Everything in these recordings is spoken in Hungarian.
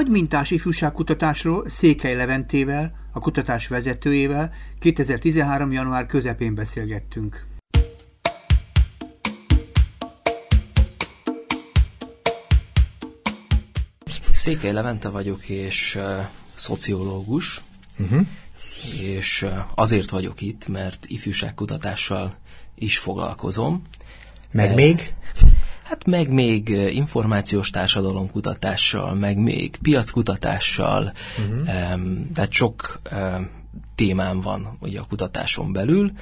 nagy mintás ifjúságkutatásról Székely Leventével, a kutatás vezetőjével 2013. január közepén beszélgettünk. Székely Levente vagyok, és uh, szociológus, uh-huh. és uh, azért vagyok itt, mert ifjúságkutatással is foglalkozom. Meg e, még? Hát meg még információs társadalomkutatással, meg még piackutatással, uh-huh. tehát sok témám van ugye a kutatáson belül.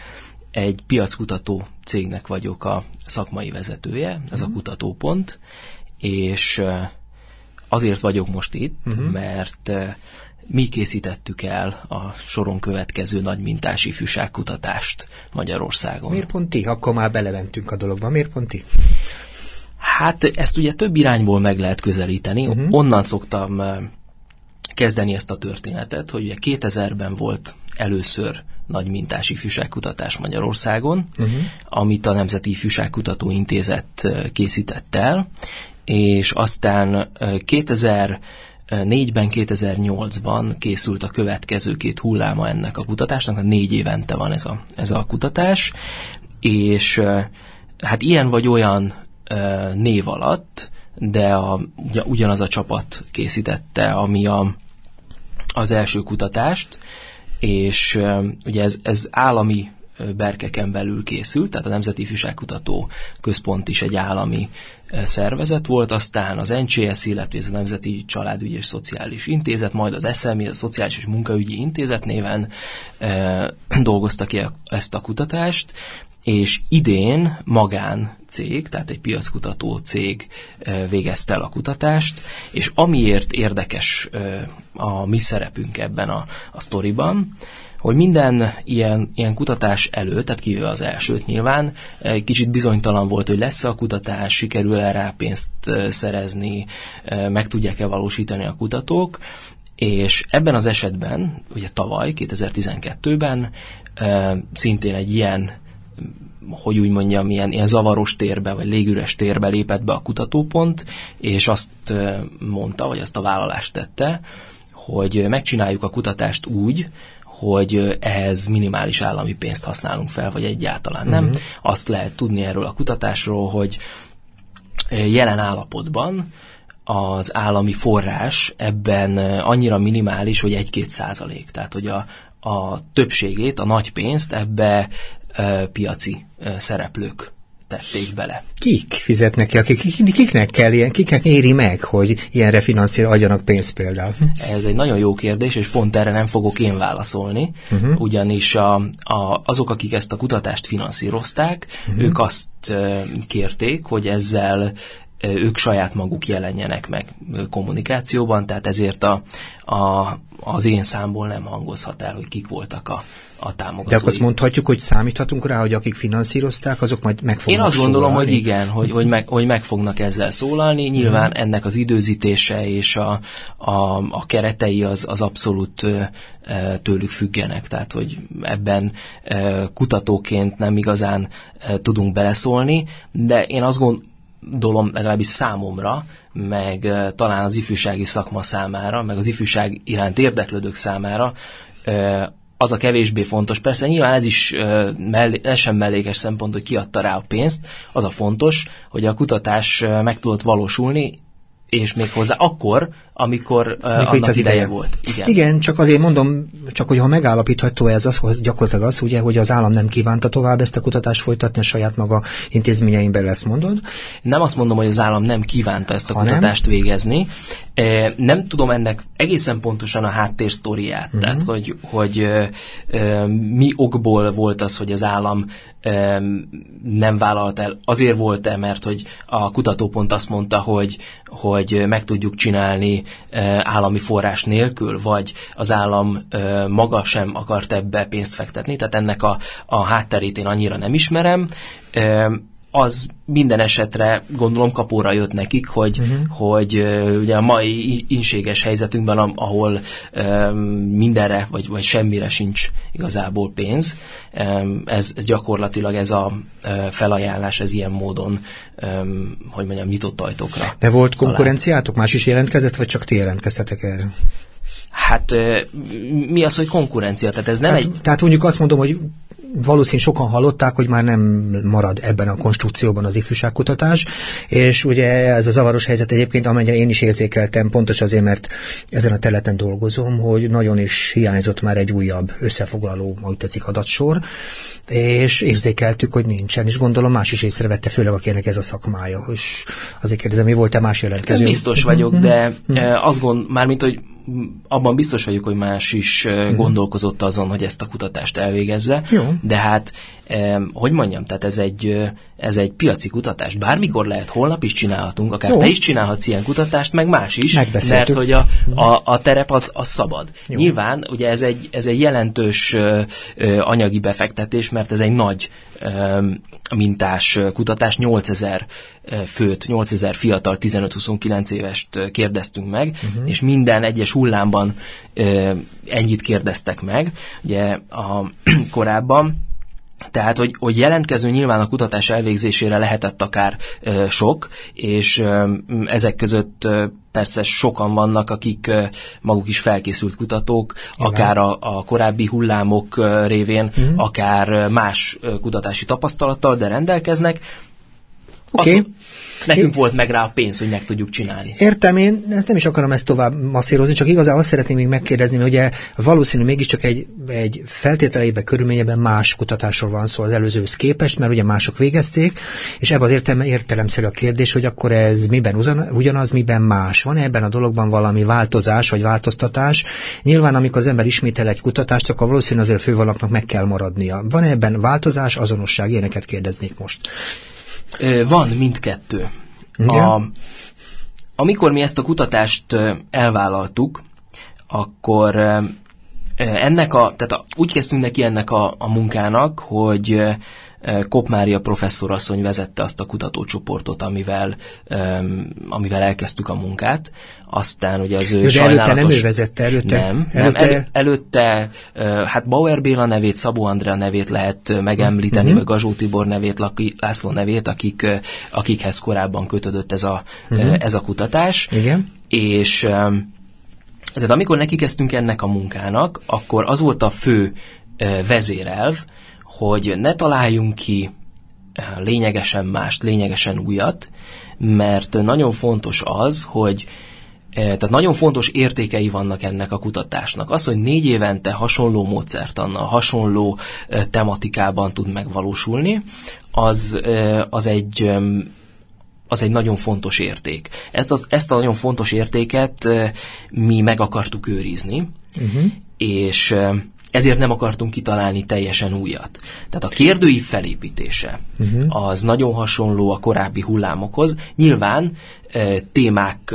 Egy piackutató cégnek vagyok a szakmai vezetője, ez uh-huh. a kutatópont, és azért vagyok most itt, uh-huh. mert mi készítettük el a soron következő nagy mintás ifjúságkutatást Magyarországon. Miért pont ti? Akkor már beleventünk a dologba. Miért pont ti? Hát ezt ugye több irányból meg lehet közelíteni. Uh-huh. Onnan szoktam kezdeni ezt a történetet, hogy ugye 2000-ben volt először nagy mintás ifjúságkutatás Magyarországon, uh-huh. amit a Nemzeti Ifjúságkutató Intézet készített el, és aztán 2000 2004-ben, 2008-ban készült a következő két hulláma ennek a kutatásnak, a négy évente van ez a, ez a kutatás, és hát ilyen vagy olyan név alatt, de a, ugyanaz a csapat készítette, ami a, az első kutatást, és ugye ez, ez állami berkeken belül készült, tehát a Nemzeti Ifjúságkutató Központ is egy állami szervezet volt, aztán az NCS, illetve a Nemzeti Családügyi és Szociális Intézet, majd az SMI, a Szociális és Munkaügyi Intézet néven e, dolgozta ki ezt a kutatást, és idén magán cég, tehát egy piackutató cég végezte el a kutatást, és amiért érdekes a mi szerepünk ebben a, a sztoriban, hogy minden ilyen, ilyen kutatás előtt, tehát kivéve az elsőt nyilván, egy kicsit bizonytalan volt, hogy lesz a kutatás, sikerül-e rá pénzt szerezni, meg tudják-e valósítani a kutatók, és ebben az esetben, ugye tavaly, 2012-ben szintén egy ilyen hogy úgy mondjam, ilyen, ilyen zavaros térbe, vagy légüres térbe lépett be a kutatópont, és azt mondta, vagy azt a vállalást tette, hogy megcsináljuk a kutatást úgy, hogy ehhez minimális állami pénzt használunk fel, vagy egyáltalán nem. Uh-huh. Azt lehet tudni erről a kutatásról, hogy jelen állapotban az állami forrás ebben annyira minimális, hogy 1-2 százalék. Tehát, hogy a, a többségét, a nagy pénzt ebbe piaci szereplők tették bele. Kik fizetnek ki, akik, kiknek kell ilyen, kiknek éri meg, hogy ilyenre finanszír adjanak pénzt például? Ez egy nagyon jó kérdés, és pont erre nem fogok én válaszolni, uh-huh. ugyanis a, a, azok, akik ezt a kutatást finanszírozták, uh-huh. ők azt kérték, hogy ezzel ők saját maguk jelenjenek meg kommunikációban, tehát ezért a, a, az én számból nem hangozhat el, hogy kik voltak a, a támogatói. De akkor azt mondhatjuk, hogy számíthatunk rá, hogy akik finanszírozták, azok majd meg fognak Én azt gondolom, szólalni. hogy igen, hogy, hogy, meg, hogy meg fognak ezzel szólalni. Nyilván hmm. ennek az időzítése és a, a, a keretei az, az abszolút tőlük függenek, tehát hogy ebben kutatóként nem igazán tudunk beleszólni, de én azt gondolom, dolom legalábbis számomra, meg talán az ifjúsági szakma számára, meg az ifjúság iránt érdeklődők számára az a kevésbé fontos. Persze nyilván ez is mellé, ez sem mellékes szempont, hogy kiadta rá a pénzt. Az a fontos, hogy a kutatás meg tudott valósulni, és még hozzá akkor, amikor uh, annak itt az ideje, ideje volt. Igen. Igen, csak azért mondom, csak hogy ha megállapítható ez az, hogy gyakorlatilag az, ugye, hogy az állam nem kívánta tovább ezt a kutatást folytatni a saját maga intézményein belül, ezt mondod? Nem azt mondom, hogy az állam nem kívánta ezt a ha kutatást nem? végezni. E, nem tudom ennek egészen pontosan a háttérsztoriát, uh-huh. tehát hogy, hogy e, e, mi okból volt az, hogy az állam e, nem vállalt el. Azért volt-e, mert hogy a kutatópont azt mondta, hogy, hogy meg tudjuk csinálni állami forrás nélkül, vagy az állam maga sem akart ebbe pénzt fektetni, tehát ennek a, a hátterét én annyira nem ismerem. Az minden esetre gondolom kapóra jött nekik, hogy, uh-huh. hogy ugye a mai inséges helyzetünkben, ahol um, mindenre vagy, vagy semmire sincs igazából pénz, um, ez, ez gyakorlatilag ez a uh, felajánlás, ez ilyen módon, um, hogy mondjam, nyitott ajtókra. De volt konkurenciátok? Más is jelentkezett, vagy csak ti jelentkeztetek erre? Hát mi az, hogy konkurencia? Tehát ez nem hát, egy... Tehát mondjuk azt mondom, hogy valószínűleg sokan hallották, hogy már nem marad ebben a konstrukcióban az ifjúságkutatás, és ugye ez a zavaros helyzet egyébként, amennyire én is érzékeltem, pontos azért, mert ezen a területen dolgozom, hogy nagyon is hiányzott már egy újabb összefoglaló, ahogy tetszik, adatsor, és érzékeltük, hogy nincsen, és gondolom más is észrevette, főleg akinek ez a szakmája, és azért kérdezem, mi volt-e más jelentkező? Biztos vagyok, de azt gond, mármint, hogy abban biztos vagyok, hogy más is uh-huh. gondolkozott azon, hogy ezt a kutatást elvégezze. Jó. De hát, eh, hogy mondjam, tehát ez egy, ez egy piaci kutatás. Bármikor lehet, holnap is csinálhatunk, akár Jó. te is csinálhatsz ilyen kutatást, meg más is, mert hogy a, a, a terep az, az szabad. Jó. Nyilván, ugye ez egy, ez egy jelentős ö, ö, anyagi befektetés, mert ez egy nagy ö, mintás kutatás, 8000 főt, 8000 fiatal 15-29 évest kérdeztünk meg, uh-huh. és minden egyes hullámban ö, ennyit kérdeztek meg, ugye a korábban, tehát, hogy, hogy jelentkező nyilván a kutatás elvégzésére lehetett akár ö, sok, és ö, ezek között ö, persze sokan vannak, akik ö, maguk is felkészült kutatók, Igen. akár a, a korábbi hullámok ö, révén, uh-huh. akár más ö, kutatási tapasztalattal, de rendelkeznek. Oké. Okay. Nekünk volt meg rá a pénz, hogy meg tudjuk csinálni. Értem, én ezt nem is akarom ezt tovább masszírozni, csak igazán azt szeretném még megkérdezni, hogy ugye valószínű mégiscsak egy, egy feltételeiben, körülményeben más kutatásról van szó az előzőhöz képest, mert ugye mások végezték, és ebben az értelme, értelemszerű a kérdés, hogy akkor ez miben ugyanaz, miben más. Van -e ebben a dologban valami változás vagy változtatás? Nyilván, amikor az ember ismétel egy kutatást, akkor valószínűleg azért a fővalaknak meg kell maradnia. Van -e ebben változás, azonosság? Éneket kérdeznék most. Van mindkettő. A, amikor mi ezt a kutatást elvállaltuk, akkor ennek a, tehát úgy kezdtünk neki ennek a, a munkának, hogy Kop Mária professzorasszony vezette azt a kutatócsoportot, amivel, amivel elkezdtük a munkát. Aztán ugye az ő de előtte nem ő vezette, előtte? Nem, előtte, nem, el, előtte hát Bauer Béla nevét, Szabó Andrea nevét lehet megemlíteni, uh-huh. meg Gazsó Tibor nevét, Laki, László nevét, akik, akikhez korábban kötődött ez a, uh-huh. ez a kutatás. Igen. És tehát amikor neki kezdtünk ennek a munkának, akkor az volt a fő vezérelv, hogy ne találjunk ki eh, lényegesen mást, lényegesen újat, mert nagyon fontos az, hogy eh, tehát nagyon fontos értékei vannak ennek a kutatásnak. Az, hogy négy évente hasonló módszertannal, hasonló eh, tematikában tud megvalósulni, az, az egy az egy nagyon fontos érték. Ezt, az, ezt a nagyon fontos értéket mi meg akartuk őrizni, uh-huh. és ezért nem akartunk kitalálni teljesen újat. Tehát a kérdői felépítése uh-huh. az nagyon hasonló a korábbi hullámokhoz. Nyilván témák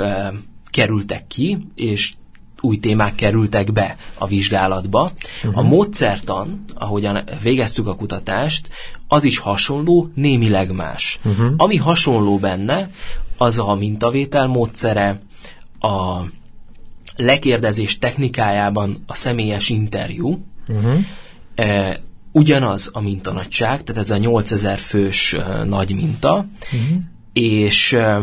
kerültek ki, és új témák kerültek be a vizsgálatba. Uh-huh. A módszertan, ahogyan végeztük a kutatást, az is hasonló, némileg más. Uh-huh. Ami hasonló benne, az a mintavétel módszere, a lekérdezés technikájában a személyes interjú, uh-huh. e, ugyanaz a mintanagyság, tehát ez a 8000 fős e, nagy minta, uh-huh. és, e,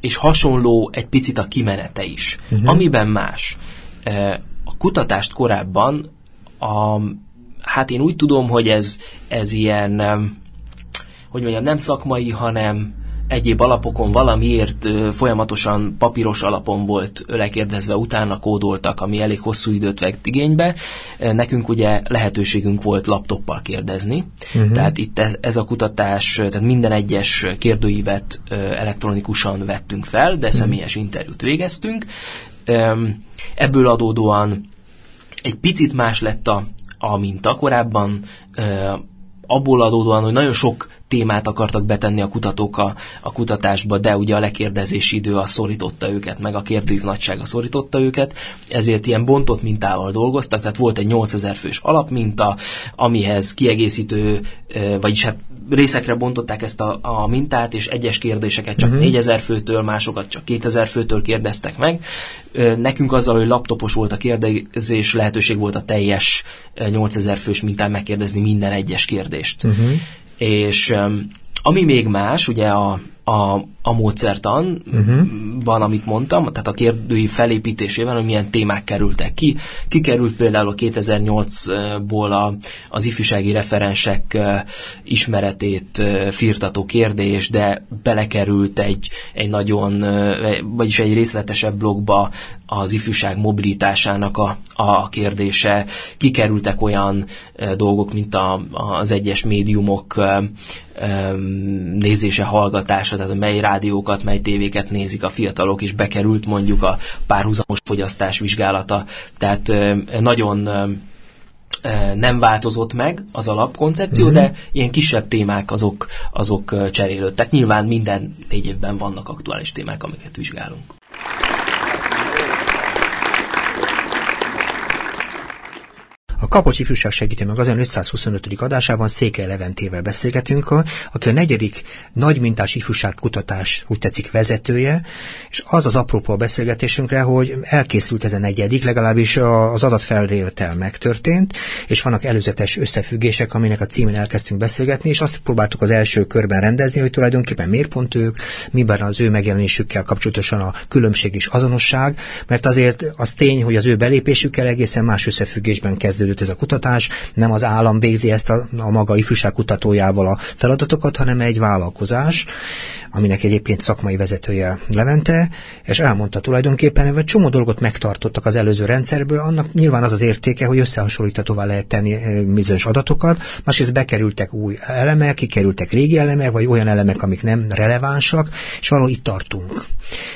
és hasonló egy picit a kimenete is. Uh-huh. Amiben más. E, a kutatást korábban a, hát én úgy tudom, hogy ez, ez ilyen, hogy mondjam, nem szakmai, hanem egyéb alapokon valamiért folyamatosan papíros alapon volt lekérdezve, utána kódoltak, ami elég hosszú időt vett igénybe. Nekünk ugye lehetőségünk volt laptoppal kérdezni, uh-huh. tehát itt ez a kutatás, tehát minden egyes kérdőívet elektronikusan vettünk fel, de uh-huh. személyes interjút végeztünk. Ebből adódóan egy picit más lett a, a minta. Korábban abból adódóan, hogy nagyon sok témát akartak betenni a kutatók a, a kutatásba, de ugye a lekérdezési idő a szorította őket, meg a kérdőív nagysága szorította őket, ezért ilyen bontott mintával dolgoztak, tehát volt egy 8000 fős alapminta, amihez kiegészítő, vagyis hát részekre bontották ezt a, a mintát, és egyes kérdéseket csak uh-huh. Mhm. 4000 főtől, másokat csak 2000 főtől kérdeztek meg. Nekünk azzal, hogy laptopos volt a kérdezés, lehetőség volt a teljes 8000 fős mintán megkérdezni minden egyes kérdést. Uh-huh. És ami még más, ugye a, a, a módszertanban, uh-huh. amit mondtam, tehát a kérdői felépítésében, hogy milyen témák kerültek ki. Kikerült például a 2008-ból a, az ifjúsági referensek ismeretét firtató kérdés, de belekerült egy, egy nagyon, vagyis egy részletesebb blogba az ifjúság mobilitásának a, a kérdése. Kikerültek olyan dolgok, mint a, az egyes médiumok nézése, hallgatása, tehát mely rádiókat, mely tévéket nézik a fiatalok, és bekerült mondjuk a párhuzamos fogyasztás vizsgálata. Tehát nagyon nem változott meg az alapkoncepció, uh-huh. de ilyen kisebb témák azok, azok cserélődtek. Nyilván minden négy évben vannak aktuális témák, amiket vizsgálunk. A Kapocs Ifjúság Segítő meg az 525. adásában Székely Leventével beszélgetünk, aki a negyedik nagymintás ifjúság kutatás, úgy tetszik, vezetője, és az az apropó a beszélgetésünkre, hogy elkészült ez a negyedik, legalábbis az adatfelvétel megtörtént, és vannak előzetes összefüggések, aminek a címén elkezdtünk beszélgetni, és azt próbáltuk az első körben rendezni, hogy tulajdonképpen miért pont ők, miben az ő megjelenésükkel kapcsolatosan a különbség és azonosság, mert azért az tény, hogy az ő belépésükkel egészen más összefüggésben kezdődött kezdődött ez a kutatás, nem az állam végzi ezt a, a maga ifjúság kutatójával a feladatokat, hanem egy vállalkozás, aminek egyébként szakmai vezetője Levente, és elmondta tulajdonképpen, hogy csomó dolgot megtartottak az előző rendszerből, annak nyilván az az értéke, hogy összehasonlíthatóvá lehet tenni eh, bizonyos adatokat, másrészt bekerültek új elemek, kikerültek régi elemek, vagy olyan elemek, amik nem relevánsak, és valahol itt tartunk.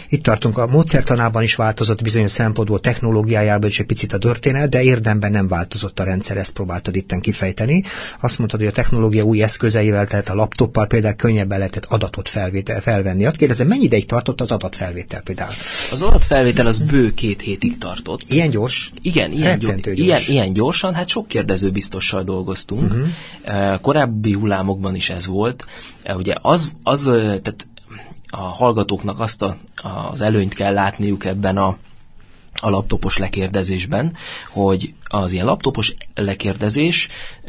Itt tartunk, a módszertanában is változott bizonyos szempontból, technológiájában is egy picit a történet, de érdemben nem változott a rendszer, ezt próbáltad itten kifejteni. Azt mondtad, hogy a technológia új eszközeivel, tehát a laptoppal például könnyebben lehetett adatot felvétel, felvenni. Azt kérdezem, mennyi ideig tartott az adatfelvétel például? Az adatfelvétel az bő két hétig tartott. Ilyen gyors? Igen, ilyen, gyors. Ilyen, ilyen gyorsan, hát sok kérdező biztossal dolgoztunk. Uh-huh. Korábbi hullámokban is ez volt. Ugye az, az tehát a hallgatóknak azt a, az előnyt kell látniuk ebben a, a laptopos lekérdezésben, hogy az ilyen laptopos lekérdezés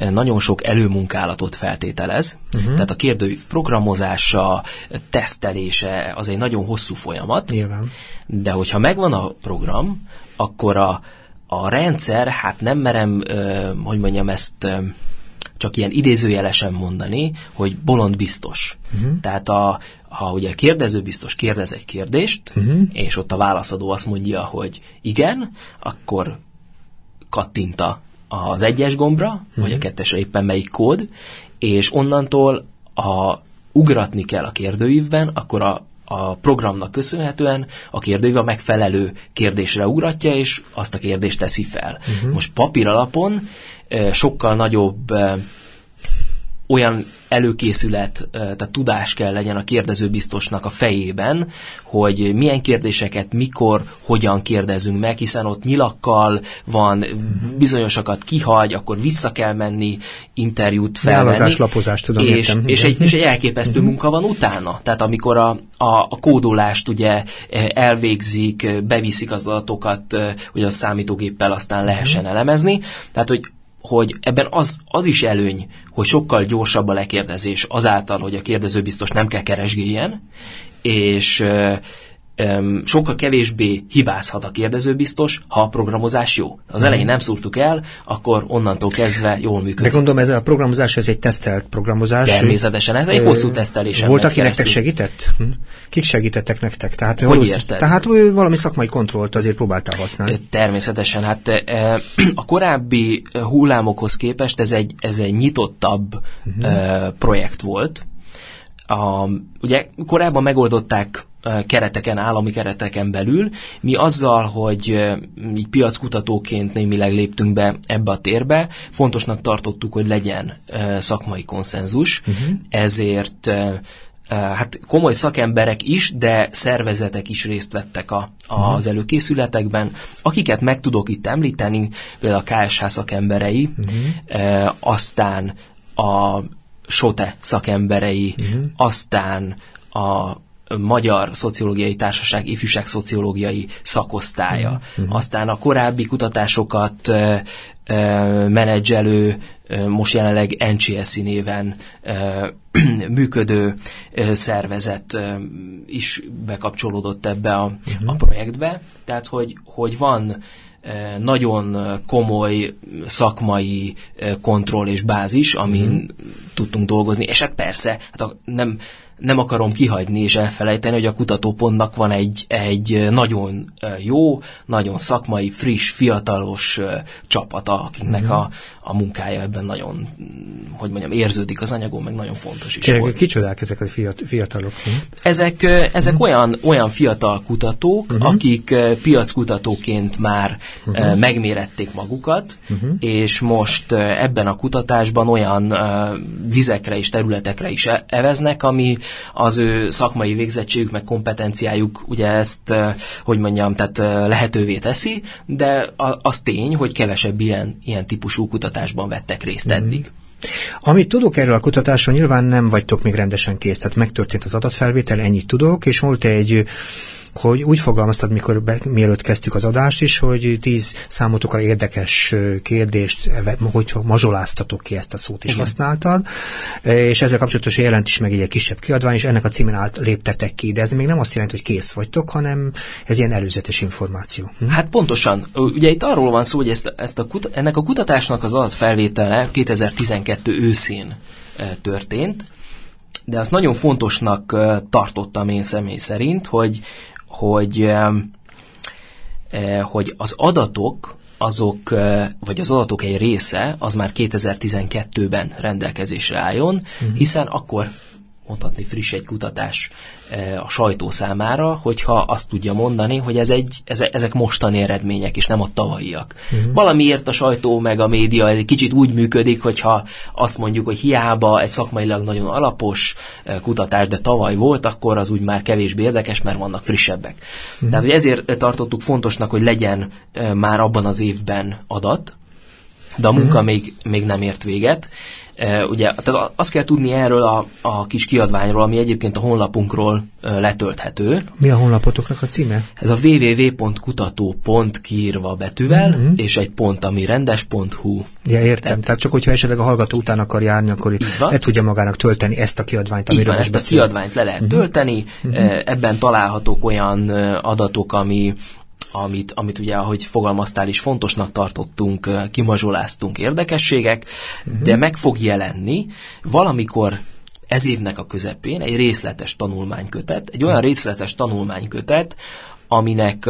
nagyon sok előmunkálatot feltételez, uh-huh. tehát a kérdőív programozása, tesztelése az egy nagyon hosszú folyamat, Nyilván. de hogyha megvan a program, akkor a, a rendszer, hát nem merem, hogy mondjam ezt, csak ilyen idézőjelesen mondani, hogy bolond biztos. Uh-huh. Tehát a, ha ugye kérdező biztos kérdez egy kérdést, uh-huh. és ott a válaszadó azt mondja, hogy igen, akkor kattinta az egyes gombra, uh-huh. vagy a kettesre éppen melyik kód, és onnantól a ugratni kell a kérdőívben, akkor a, a programnak köszönhetően a kérdőív a megfelelő kérdésre ugratja, és azt a kérdést teszi fel. Uh-huh. Most papír alapon sokkal nagyobb olyan előkészület, tehát tudás kell legyen a kérdező biztosnak a fejében, hogy milyen kérdéseket, mikor, hogyan kérdezünk meg, hiszen ott nyilakkal van, bizonyosakat kihagy, akkor vissza kell menni, interjút felvenni. Nyálazás, lapozás, tudom, és, értem. És egy, és egy elképesztő mhm. munka van utána. Tehát amikor a, a, a kódolást ugye elvégzik, beviszik az adatokat, hogy a számítógéppel aztán lehessen mhm. elemezni. Tehát, hogy hogy ebben az, az is előny, hogy sokkal gyorsabb a lekérdezés azáltal, hogy a kérdező biztos nem kell keresgéljen, és sokkal kevésbé hibázhat a kérdező biztos, ha a programozás jó. Az mhm. elején nem szúrtuk el, akkor onnantól kezdve jól működik. De gondolom ez a programozás, ez egy tesztelt programozás. Természetesen, ez egy hosszú tesztelésen. Volt, aki nektek segített? Hm? Kik segítettek nektek? Tehát, hogy valósz... érted? Tehát valami szakmai kontrollt azért próbáltál használni. Természetesen, hát a korábbi hullámokhoz képest ez egy, ez egy nyitottabb uh-huh. projekt volt. A, ugye korábban megoldották kereteken, állami kereteken belül. Mi azzal, hogy így piackutatóként némileg léptünk be ebbe a térbe, fontosnak tartottuk, hogy legyen szakmai konszenzus, uh-huh. ezért hát komoly szakemberek is, de szervezetek is részt vettek a, az előkészületekben, akiket meg tudok itt említeni, például a KSH szakemberei, uh-huh. aztán a SOTE szakemberei, uh-huh. aztán a Magyar Szociológiai Társaság ifjúság szociológiai szakosztálya. Uh-huh. Aztán a korábbi kutatásokat menedzselő, most jelenleg NCSI néven működő szervezet is bekapcsolódott ebbe a, uh-huh. a projektbe. Tehát, hogy, hogy van nagyon komoly szakmai kontroll és bázis, amin uh-huh. tudtunk dolgozni, és hát persze, hát a, nem, nem akarom kihagyni és elfelejteni, hogy a kutatópontnak van egy, egy nagyon jó, nagyon szakmai, friss, fiatalos csapata, akiknek uh-huh. a, a munkája ebben nagyon, hogy mondjam, érződik az anyagon, meg nagyon fontos is. Kérlek, kicsodák ezek a fiatalok? Ezek, ezek uh-huh. olyan, olyan fiatal kutatók, uh-huh. akik piackutatóként már uh-huh. megmérették magukat, uh-huh. és most ebben a kutatásban olyan vizekre és területekre is e-, eveznek, ami az ő szakmai végzettségük, meg kompetenciájuk ugye ezt, hogy mondjam, tehát lehetővé teszi, de az tény, hogy kevesebb ilyen, ilyen típusú kutatásban vettek részt mm-hmm. eddig. Amit tudok erről a kutatásról, nyilván nem vagytok még rendesen kész, tehát megtörtént az adatfelvétel, ennyit tudok, és volt egy hogy úgy fogalmaztad, mikor be, mielőtt kezdtük az adást is, hogy tíz számotokra érdekes kérdést, hogy mazsoláztatok ki ezt a szót is Igen. használtad, és ezzel kapcsolatos jelent is meg egy kisebb kiadvány, és ennek a címen állt léptetek ki, de ez még nem azt jelenti, hogy kész vagytok, hanem ez ilyen előzetes információ. Hm? Hát pontosan. Ugye itt arról van szó, hogy ezt, ezt a, ennek a kutatásnak az adatfelvétele 2012 őszén történt, de azt nagyon fontosnak tartottam én személy szerint, hogy hogy, eh, hogy az adatok, azok, eh, vagy az adatok egy része, az már 2012-ben rendelkezésre álljon, uh-huh. hiszen akkor mondhatni friss egy kutatás e, a sajtó számára, hogyha azt tudja mondani, hogy ez egy, ez, ezek mostani eredmények, és nem a tavalyiak. Uh-huh. Valamiért a sajtó meg a média egy kicsit úgy működik, hogyha azt mondjuk, hogy hiába egy szakmailag nagyon alapos e, kutatás, de tavaly volt, akkor az úgy már kevésbé érdekes, mert vannak frissebbek. Uh-huh. Tehát, hogy ezért tartottuk fontosnak, hogy legyen e, már abban az évben adat, de a munka uh-huh. még, még nem ért véget, Ugye, tehát azt kell tudni erről a, a kis kiadványról, ami egyébként a honlapunkról letölthető. Mi a honlapotoknak a címe? Ez a www.kutató.pont kiírva betűvel, uh-huh. és egy pont, ami rendes.hu. Ja, értem. Tehát, tehát csak hogyha esetleg a hallgató után akar járni, akkor le tudja magának tölteni ezt a kiadványt, amiről van, ezt beszél. a kiadványt le lehet uh-huh. tölteni. Uh-huh. Ebben találhatók olyan adatok, ami amit, amit ugye, ahogy fogalmaztál is, fontosnak tartottunk, kimazsoláztunk érdekességek, uh-huh. de meg fog jelenni valamikor ez évnek a közepén egy részletes tanulmánykötet, egy olyan részletes tanulmánykötet, aminek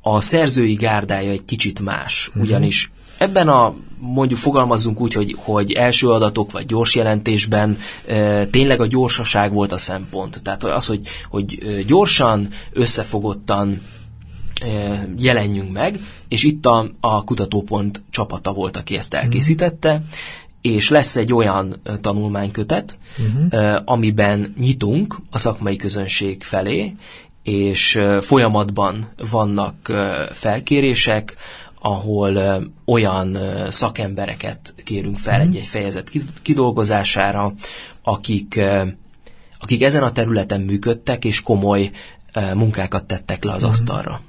a szerzői gárdája egy kicsit más, uh-huh. ugyanis ebben a mondjuk fogalmazzunk úgy, hogy, hogy első adatok vagy gyors jelentésben e, tényleg a gyorsaság volt a szempont. Tehát az, hogy, hogy gyorsan, összefogottan jelenjünk meg, és itt a, a kutatópont csapata volt, aki ezt elkészítette, és lesz egy olyan tanulmánykötet, uh-huh. amiben nyitunk a szakmai közönség felé, és folyamatban vannak felkérések, ahol olyan szakembereket kérünk fel uh-huh. egy-egy fejezet kidolgozására, akik akik ezen a területen működtek, és komoly munkákat tettek le az mhm. asztalra.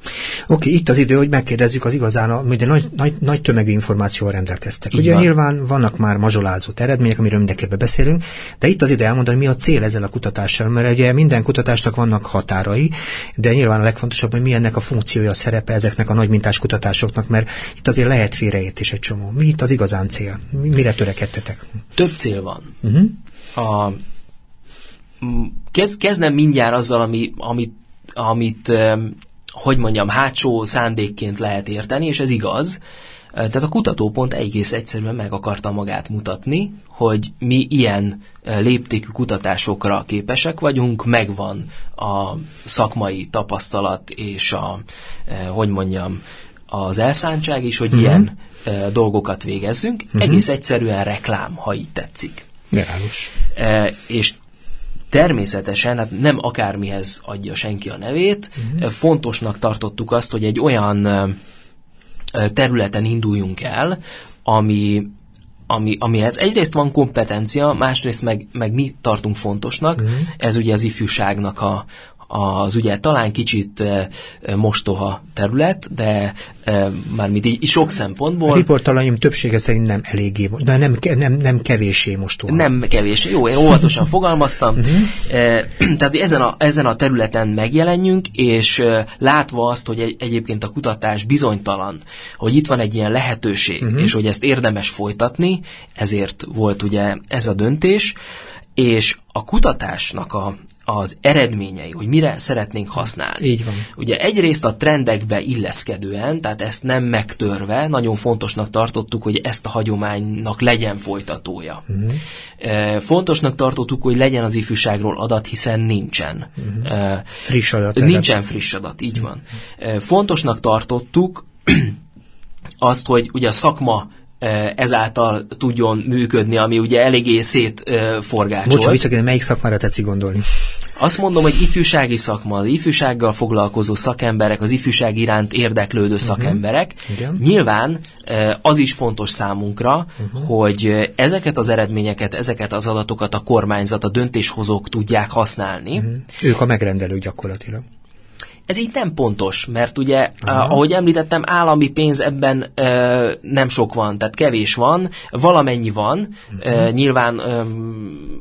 Oké, okay, itt az idő, hogy megkérdezzük az igazán, ugye nagy, nagy, nagy tömegű információval rendelkeztek. Így ugye van. nyilván vannak már mazsolázott eredmények, amiről mindenképpen beszélünk, de itt az ide elmondani, mi a cél ezzel a kutatással, mert ugye minden kutatásnak vannak határai, de nyilván a legfontosabb, hogy mi ennek a funkciója, a szerepe ezeknek a nagy mintás kutatásoknak, mert itt azért lehet félreértés egy csomó. Mi itt az igazán cél? Mire törekedtetek? Több cél van. Uh-huh. A, kezd, kezdem mindjárt azzal, ami, amit amit hogy mondjam, hátsó szándékként lehet érteni, és ez igaz. Tehát a kutatópont egész egyszerűen meg akarta magát mutatni, hogy mi ilyen léptékű kutatásokra képesek vagyunk, megvan a szakmai tapasztalat és a, hogy mondjam, az elszántság is, hogy uh-huh. ilyen dolgokat végezzünk. Uh-huh. Egész egyszerűen reklám, ha így tetszik. János. És Természetesen, hát nem akármihez adja senki a nevét, uh-huh. fontosnak tartottuk azt, hogy egy olyan területen induljunk el, ami, ami, amihez egyrészt van kompetencia, másrészt meg, meg mi tartunk fontosnak, uh-huh. ez ugye az ifjúságnak a, az ugye talán kicsit mostoha terület, de mármint így sok szempontból. A riportalaim többsége szerint nem eléggé, de nem, nem, nem kevésé mostoha. Nem kevés. Jó, én óvatosan fogalmaztam. Uh-huh. Tehát, hogy ezen a, ezen a területen megjelenjünk, és látva azt, hogy egy, egyébként a kutatás bizonytalan, hogy itt van egy ilyen lehetőség, uh-huh. és hogy ezt érdemes folytatni, ezért volt ugye ez a döntés, és a kutatásnak a, az eredményei, hogy mire szeretnénk használni. Így van. Ugye egyrészt a trendekbe illeszkedően, tehát ezt nem megtörve, nagyon fontosnak tartottuk, hogy ezt a hagyománynak legyen folytatója. Uh-huh. Fontosnak tartottuk, hogy legyen az ifjúságról adat, hiszen nincsen. Uh-huh. Friss adat. Nincsen friss adat, így uh-huh. van. Fontosnak tartottuk azt, hogy ugye a szakma ezáltal tudjon működni, ami ugye eléggé szétforgácsolt. Bocsánat, visszakérdem, melyik szakmára tetszik gondolni? Azt mondom, hogy ifjúsági szakma, az ifjúsággal foglalkozó szakemberek, az ifjúság iránt érdeklődő uh-huh. szakemberek. Igen. Nyilván az is fontos számunkra, uh-huh. hogy ezeket az eredményeket, ezeket az adatokat a kormányzat, a döntéshozók tudják használni. Uh-huh. Ők a megrendelők gyakorlatilag. Ez így nem pontos, mert ugye, Aha. ahogy említettem, állami pénz ebben ö, nem sok van, tehát kevés van, valamennyi van. Uh-huh. Ö, nyilván, ö,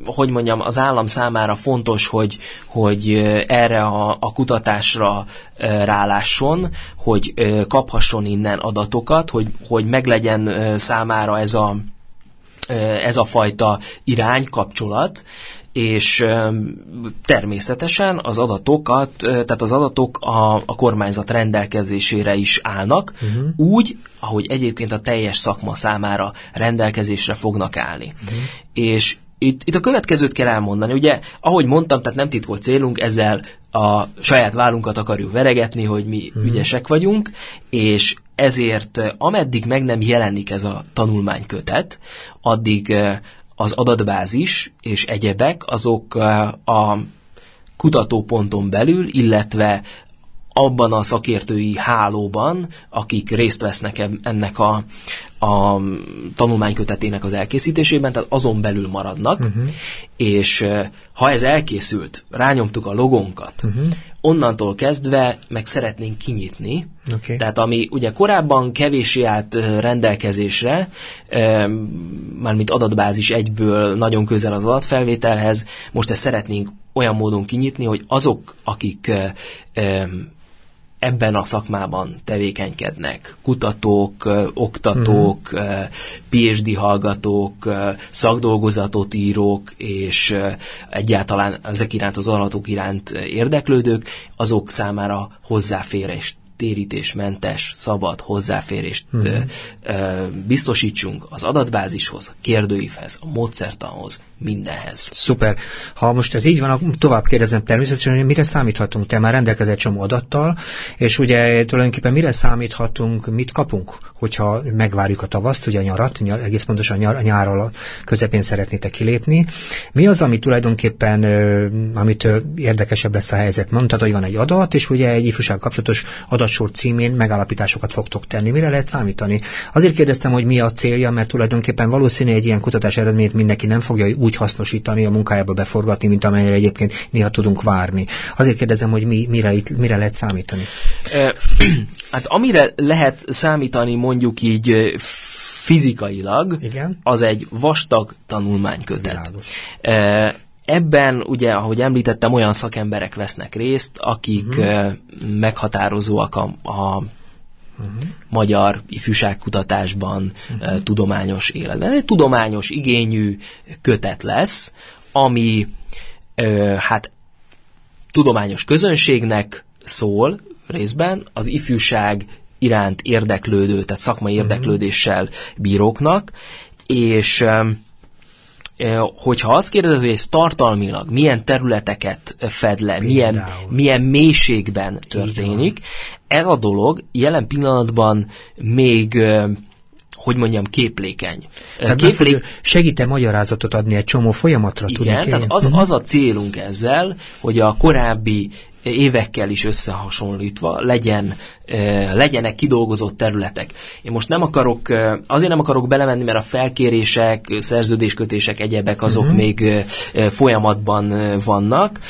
hogy mondjam, az állam számára fontos, hogy, hogy erre a, a kutatásra ö, rálásson, hogy ö, kaphasson innen adatokat, hogy, hogy meglegyen ö, számára ez a ez a fajta irány, kapcsolat, és természetesen az adatokat, tehát az adatok a, a kormányzat rendelkezésére is állnak, uh-huh. úgy, ahogy egyébként a teljes szakma számára rendelkezésre fognak állni. Uh-huh. És itt, itt a következőt kell elmondani. Ugye, ahogy mondtam, tehát nem titkolt célunk, ezzel a saját vállunkat akarjuk veregetni, hogy mi uh-huh. ügyesek vagyunk, és ezért ameddig meg nem jelenik ez a tanulmánykötet, addig az adatbázis és egyebek, azok a kutatóponton belül, illetve abban a szakértői hálóban, akik részt vesznek ennek a, a tanulmánykötetének az elkészítésében, tehát azon belül maradnak, uh-huh. és ha ez elkészült, rányomtuk a logónkat, uh-huh. Onnantól kezdve meg szeretnénk kinyitni, okay. tehát ami ugye korábban kevéssé állt rendelkezésre, mármint adatbázis egyből nagyon közel az adatfelvételhez, most ezt szeretnénk olyan módon kinyitni, hogy azok, akik ebben a szakmában tevékenykednek. Kutatók, oktatók, uh-huh. PhD hallgatók, szakdolgozatot írók, és egyáltalán ezek iránt az adatok iránt érdeklődők, azok számára hozzáférést térítésmentes, szabad hozzáférést uh-huh. ö, biztosítsunk az adatbázishoz, kérdőívhez, a módszertanhoz, mindenhez. Szuper. Ha most ez így van, tovább kérdezem természetesen, hogy mire számíthatunk? Te már rendelkezel csomó adattal, és ugye tulajdonképpen mire számíthatunk, mit kapunk, hogyha megvárjuk a tavaszt, ugye a nyarat, nyar, egész pontosan nyar, a nyáról közepén szeretnétek kilépni. Mi az, ami tulajdonképpen, amit érdekesebb lesz a helyzet? Mondtad, hogy van egy adat, és ugye egy ifjúság kapcsolatos adatsor címén megállapításokat fogtok tenni. Mire lehet számítani? Azért kérdeztem, hogy mi a célja, mert tulajdonképpen valószínű egy ilyen kutatás eredményt mindenki nem fogja úgy hasznosítani, a munkájába beforgatni, mint amennyire egyébként néha tudunk várni. Azért kérdezem, hogy mi, mire, mire lehet számítani? Hát amire lehet számítani mondjuk így fizikailag, Igen? az egy vastag tanulmánykötet. Ebben ugye, ahogy említettem, olyan szakemberek vesznek részt, akik uh-huh. meghatározóak a, a uh-huh. magyar ifjúságkutatásban, uh-huh. tudományos életben. Egy tudományos igényű kötet lesz, ami hát tudományos közönségnek szól, részben az ifjúság iránt érdeklődő, tehát szakmai mhm. érdeklődéssel bíróknak, és hogyha azt kérdezed, hogy ez tartalmilag milyen területeket fed le, milyen, milyen mélységben történik, ez a dolog jelen pillanatban még hogy mondjam, képlékeny. Tehát Képlék... segít-e magyarázatot adni egy csomó folyamatra? Igen, tudni tehát az, mhm. az a célunk ezzel, hogy a korábbi évekkel is összehasonlítva legyen, legyenek kidolgozott területek. Én most nem akarok, azért nem akarok belemenni, mert a felkérések, szerződéskötések, egyebek azok uh-huh. még folyamatban vannak,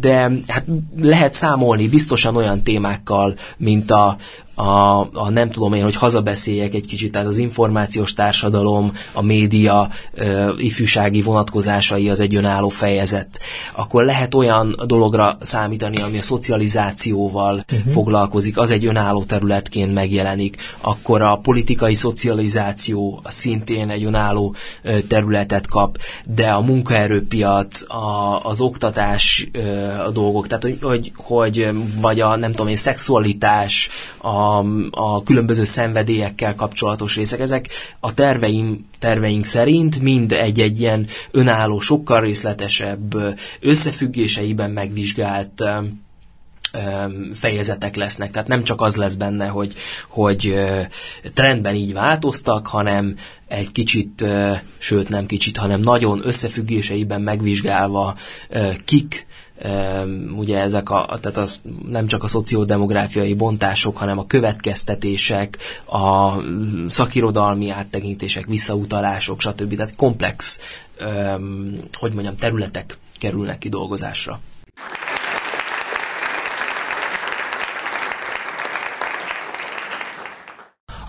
de hát lehet számolni biztosan olyan témákkal, mint a, a, a nem tudom én, hogy hazabeszéljek egy kicsit, tehát az információs társadalom, a média ö, ifjúsági vonatkozásai az egy önálló fejezet, akkor lehet olyan dologra számítani, ami a szocializációval uh-huh. foglalkozik, az egy önálló területként megjelenik, akkor a politikai szocializáció szintén egy önálló területet kap, de a munkaerőpiac, a, az oktatás a dolgok, tehát hogy, hogy, hogy vagy a nem tudom én, szexualitás, a a, különböző szenvedélyekkel kapcsolatos részek. Ezek a terveim, terveink szerint mind egy-egy ilyen önálló, sokkal részletesebb összefüggéseiben megvizsgált fejezetek lesznek. Tehát nem csak az lesz benne, hogy, hogy trendben így változtak, hanem egy kicsit, sőt nem kicsit, hanem nagyon összefüggéseiben megvizsgálva kik ugye ezek a, tehát az nem csak a szociodemográfiai bontások, hanem a következtetések, a szakirodalmi áttekintések, visszautalások, stb. Tehát komplex, hogy mondjam, területek kerülnek ki dolgozásra.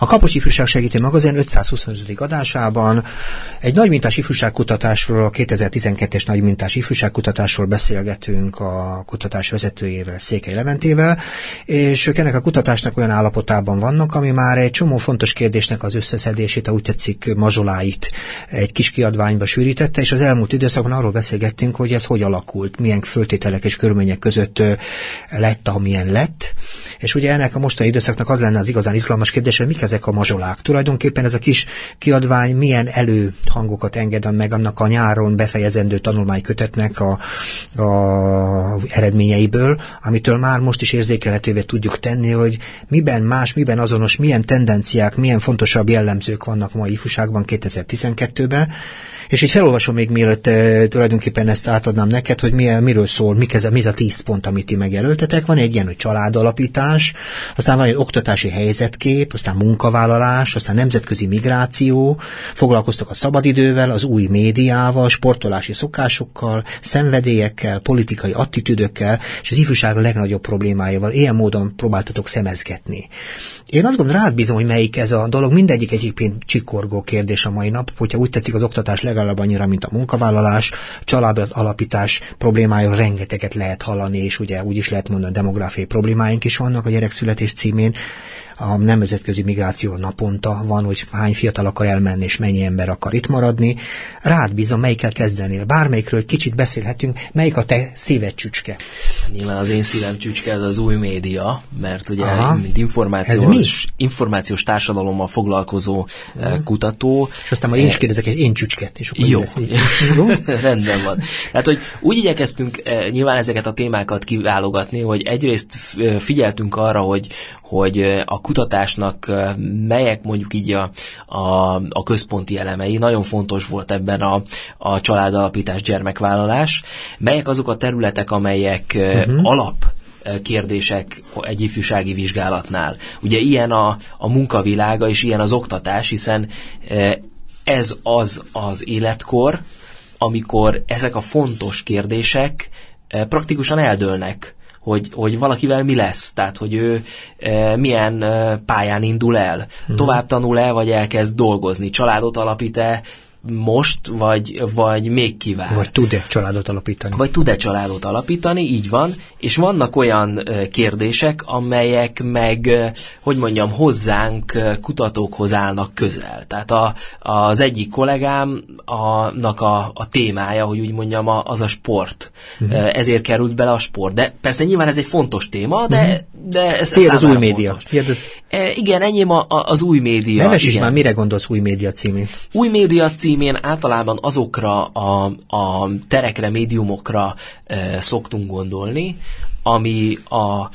A Kapos Ifjúság Segítő Magazin 525. adásában egy nagymintás ifjúságkutatásról, a 2012-es nagymintás ifjúságkutatásról beszélgetünk a kutatás vezetőjével, Székely Leventével, és ők ennek a kutatásnak olyan állapotában vannak, ami már egy csomó fontos kérdésnek az összeszedését, úgy tetszik mazsoláit egy kis kiadványba sűrítette, és az elmúlt időszakban arról beszélgettünk, hogy ez hogy alakult, milyen föltételek és körülmények között lett, amilyen lett. És ugye ennek a mostani időszaknak az lenne az igazán izgalmas kérdés, hogy mik ezek a mazsolák. Tulajdonképpen ez a kis kiadvány milyen előhangokat enged meg annak a nyáron befejezendő tanulmánykötetnek a, a eredményeiből, amitől már most is érzékelhetővé tudjuk tenni, hogy miben más, miben azonos, milyen tendenciák, milyen fontosabb jellemzők vannak ma ifjúságban 2012-ben, és így felolvasom még mielőtt e, tulajdonképpen ezt átadnám neked, hogy mi, miről szól, mi ez, mi ez a tíz pont, amit ti megjelöltetek. Van egy ilyen, hogy családalapítás, aztán van egy oktatási helyzetkép, aztán munkavállalás, aztán nemzetközi migráció, foglalkoztak a szabadidővel, az új médiával, sportolási szokásokkal, szenvedélyekkel, politikai attitűdökkel, és az ifjúság legnagyobb problémájával. Ilyen módon próbáltatok szemezgetni. Én azt gondolom, rád bízom, hogy melyik ez a dolog. Mindegyik egyébként csikorgó kérdés a mai nap, hogyha úgy tetszik az oktatás legalább annyira, mint a munkavállalás, család alapítás problémája rengeteget lehet hallani, és ugye úgy is lehet mondani, demográfiai problémáink is vannak a gyerekszületés címén a nemzetközi migráció naponta van, hogy hány fiatal akar elmenni, és mennyi ember akar itt maradni. Rád bízom, melyikkel kezdenél. Bármelyikről kicsit beszélhetünk, melyik a te szíved csücske? Nyilván az én szívem csücske az, az új média, mert ugye, Aha. mint információs, információs társadalommal foglalkozó Aha. kutató. És aztán majd én is kérdezek egy én csücsket. És akkor Jó, Jó? rendben van. Tehát, hogy úgy igyekeztünk nyilván ezeket a témákat kiválogatni, hogy egyrészt figyeltünk arra, hogy, hogy a kutatásnak melyek mondjuk így a, a, a központi elemei. Nagyon fontos volt ebben a, a családalapítás, gyermekvállalás. Melyek azok a területek, amelyek uh-huh. alap kérdések egy ifjúsági vizsgálatnál. Ugye ilyen a, a munkavilága, és ilyen az oktatás, hiszen ez az az életkor, amikor ezek a fontos kérdések praktikusan eldőlnek hogy, hogy valakivel mi lesz, tehát hogy ő e, milyen e, pályán indul el, uh-huh. tovább tanul-e, vagy elkezd dolgozni, családot alapít-e, most, vagy, vagy még kíván. Vagy tud-e családot alapítani. Vagy tud-e családot alapítani, így van, és vannak olyan kérdések, amelyek meg, hogy mondjam, hozzánk kutatókhoz állnak közel. Tehát a, az egyik kollégámnak a, a témája, hogy úgy mondjam, az a sport. Uh-huh. Ezért került bele a sport. De persze nyilván ez egy fontos téma, de, uh-huh. de ez Tiéd az új média. Tiéd E, igen, enyém a, a, az új média. Neves is már, mire gondolsz új média címén? Új média címén általában azokra a, a terekre, médiumokra e, szoktunk gondolni, ami a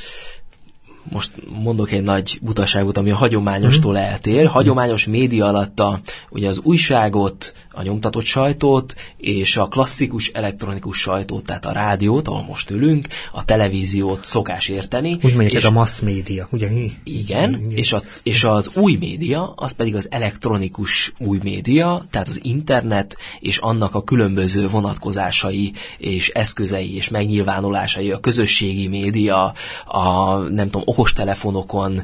most mondok egy nagy butaságot, ami a hagyományostól mm. eltér. Hagyományos média alatt a, ugye az újságot, a nyomtatott sajtót és a klasszikus elektronikus sajtót, tehát a rádiót, ahol most ülünk, a televíziót szokás érteni. Úgy mondjuk ez a mass média, ugye? Igen, igen. És, a, és az új média, az pedig az elektronikus új média, tehát az internet és annak a különböző vonatkozásai és eszközei és megnyilvánulásai, a közösségi média, a nem tudom, okostelefonokon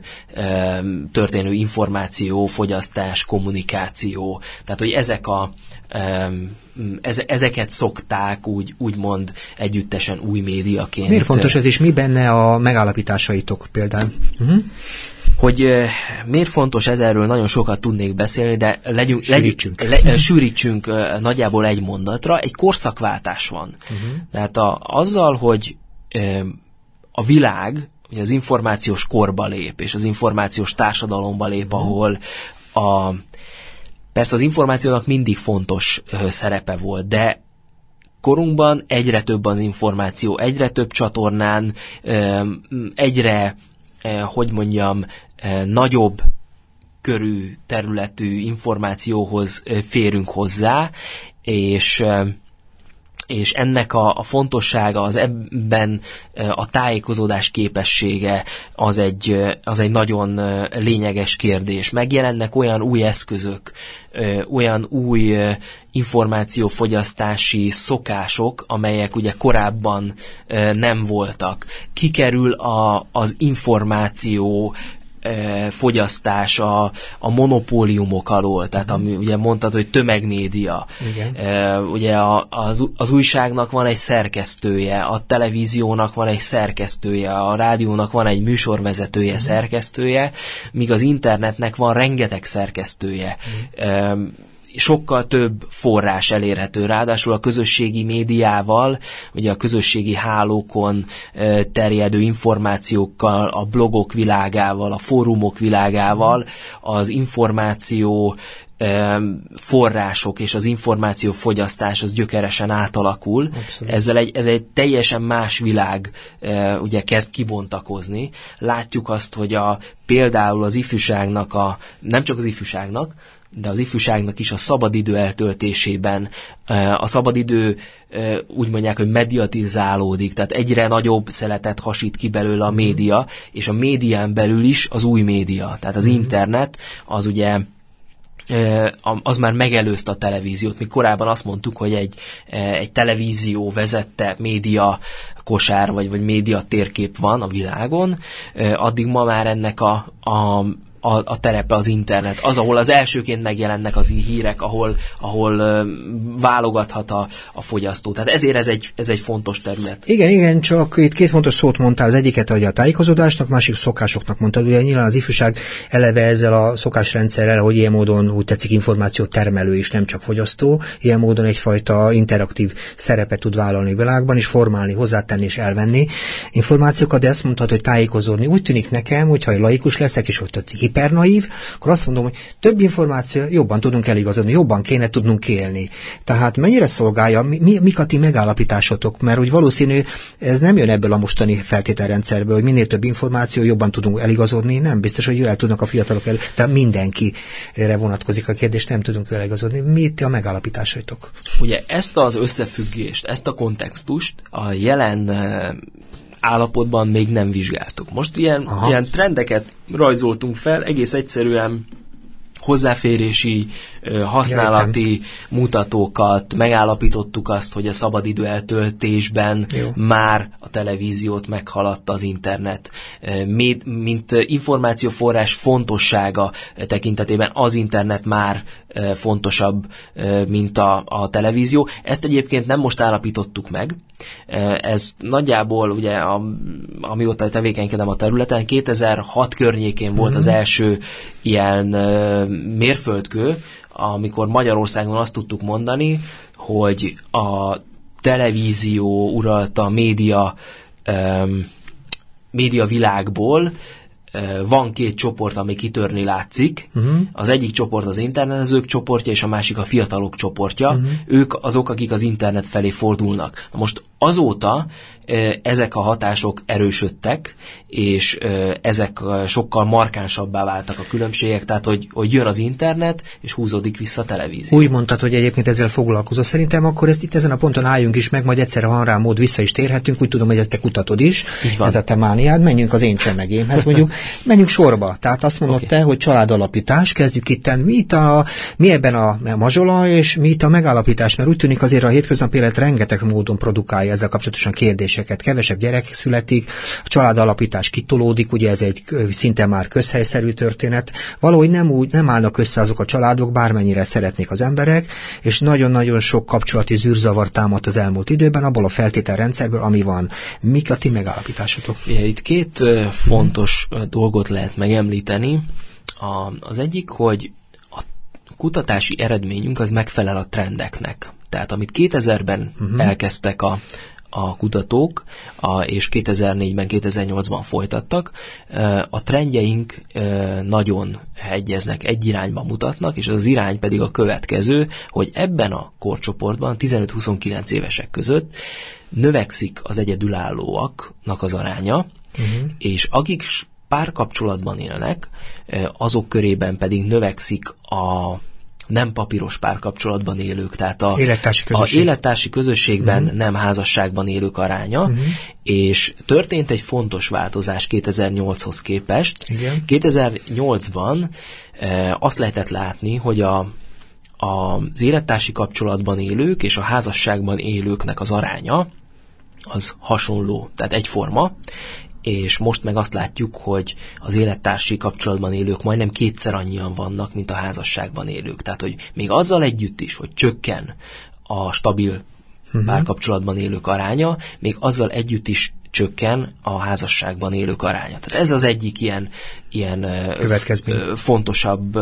történő információ, fogyasztás, kommunikáció. Tehát, hogy ezek a ezeket szokták úgy, úgymond együttesen új médiaként. Miért fontos ez, és mi benne a megállapításaitok például? Uh-huh. Hogy miért fontos ez, erről nagyon sokat tudnék beszélni, de legyünk, sűrítsünk, le, sűrítsünk nagyjából egy mondatra. Egy korszakváltás van. Uh-huh. Tehát a, azzal, hogy a világ hogy az információs korba lép, és az információs társadalomba lép, mhm. ahol a persze az információnak mindig fontos szerepe volt, de korunkban egyre több az információ, egyre több csatornán, egyre, hogy mondjam, nagyobb körű területű információhoz férünk hozzá, és és ennek a, a fontossága, az ebben a tájékozódás képessége az egy, az egy nagyon lényeges kérdés. Megjelennek olyan új eszközök, olyan új információfogyasztási szokások, amelyek ugye korábban nem voltak. Kikerül a, az információ fogyasztás a, a monopóliumok alól, tehát ami ugye mondtad, hogy tömegmédia. Igen. Ugye a, az, az újságnak van egy szerkesztője, a televíziónak van egy szerkesztője, a rádiónak van egy műsorvezetője, Igen. szerkesztője, míg az internetnek van rengeteg szerkesztője. Igen sokkal több forrás elérhető. Ráadásul a közösségi médiával, ugye a közösségi hálókon terjedő információkkal, a blogok világával, a fórumok világával az információ források és az információfogyasztás az gyökeresen átalakul. Abszolút. Ezzel egy, ez egy teljesen más világ ugye kezd kibontakozni. Látjuk azt, hogy a, például az ifjúságnak, a, nem csak az ifjúságnak, de az ifjúságnak is a szabadidő eltöltésében a szabadidő úgy mondják, hogy mediatizálódik, tehát egyre nagyobb szeletet hasít ki belőle a mhm. média, és a médián belül is az új média, tehát az mm. internet az ugye az már megelőzte a televíziót. Mi korábban azt mondtuk, hogy egy, egy televízió vezette média kosár, vagy, vagy média térkép van a világon, addig ma már ennek a, a a, a terepe az internet, az, ahol az elsőként megjelennek az hírek, ahol, ahol uh, válogathat a, a fogyasztó. Tehát ezért ez egy, ez egy fontos terület. Igen, igen, csak itt két fontos szót mondtál, az egyiket hogy a tájékozódásnak, másik szokásoknak mondtad. Ugye nyilván az ifjúság eleve ezzel a szokásrendszerrel, hogy ilyen módon úgy tetszik információ termelő és nem csak fogyasztó, ilyen módon egyfajta interaktív szerepet tud vállalni a világban, és formálni, hozzátenni és elvenni információkat, de ezt mondtad, hogy tájékozódni. Úgy tűnik nekem, hogyha laikus leszek, és hogy hipernaív, akkor azt mondom, hogy több információ jobban tudunk eligazodni, jobban kéne tudnunk élni. Tehát mennyire szolgálja, mi, mi, mik a ti megállapításotok, mert úgy valószínű ez nem jön ebből a mostani feltételrendszerből, hogy minél több információ, jobban tudunk eligazodni, nem biztos, hogy el tudnak a fiatalok el, tehát mindenkire vonatkozik a kérdés, nem tudunk eligazodni. Mi itt a megállapításaitok? Ugye ezt az összefüggést, ezt a kontextust a jelen állapotban még nem vizsgáltuk. Most ilyen, ilyen trendeket rajzoltunk fel, egész egyszerűen hozzáférési, használati Értem. mutatókat, megállapítottuk azt, hogy a szabadidő eltöltésben Jó. már a televíziót meghaladta az internet. Mint információforrás fontossága tekintetében az internet már fontosabb, mint a, a televízió. Ezt egyébként nem most állapítottuk meg. Ez nagyjából ugye, a, amióta tevékenykedem a területen, 2006 környékén volt az mhm. első ilyen mérföldkő, amikor Magyarországon azt tudtuk mondani, hogy a televízió uralta média um, média világból van két csoport, ami kitörni látszik. Uh-huh. Az egyik csoport az internetezők csoportja, és a másik a fiatalok csoportja. Uh-huh. Ők azok, akik az internet felé fordulnak. Na most azóta ezek a hatások erősödtek, és ezek sokkal markánsabbá váltak a különbségek, tehát hogy, hogy jön az internet, és húzódik vissza a televízió. Úgy mondtad, hogy egyébként ezzel foglalkozol. Szerintem akkor ezt itt ezen a ponton álljunk is meg, majd egyszerre van rá mód vissza is térhetünk. Úgy tudom, hogy ezt te kutatod is. Ez a te mániád. Menjünk az én csemegémhez, mondjuk. Menjünk sorba. Tehát azt mondod okay. te, hogy családalapítás, kezdjük itt. Mi, itt a, mi ebben a mazsola, és mi itt a megállapítás? Mert úgy tűnik azért a hétköznapi élet rengeteg módon produkálja ezzel kapcsolatosan kérdéseket. Kevesebb gyerek születik, a családalapítás kitolódik, ugye ez egy szinte már közhelyszerű történet. Valahogy nem úgy nem állnak össze azok a családok, bármennyire szeretnék az emberek, és nagyon-nagyon sok kapcsolati zűrzavar támadt az elmúlt időben, abból a feltételrendszerből, ami van. Mik a ti megállapításotok? Itt két fontos dolgot lehet megemlíteni. A, az egyik, hogy kutatási eredményünk az megfelel a trendeknek. Tehát amit 2000-ben uh-huh. Mhm. elkezdtek a, a kutatók, a, és 2004-ben, 2008-ban folytattak, a trendjeink nagyon hegyeznek, egy irányba mutatnak, és az irány pedig a következő, hogy ebben a korcsoportban, 15-29 évesek között növekszik az egyedülállóaknak az aránya, uh-huh. és akik párkapcsolatban élnek, azok körében pedig növekszik a nem papíros párkapcsolatban élők, tehát a élettársi, közösség. a élettársi közösségben uh-huh. nem házasságban élők aránya, uh-huh. és történt egy fontos változás 2008-hoz képest. Igen. 2008-ban e, azt lehetett látni, hogy a az élettársi kapcsolatban élők és a házasságban élőknek az aránya az hasonló, tehát egyforma, és most meg azt látjuk, hogy az élettársi kapcsolatban élők majdnem kétszer annyian vannak, mint a házasságban élők. Tehát, hogy még azzal együtt is, hogy csökken a stabil uh-huh. párkapcsolatban élők aránya, még azzal együtt is csökken a házasságban élők aránya. Tehát ez az egyik ilyen, ilyen fontosabb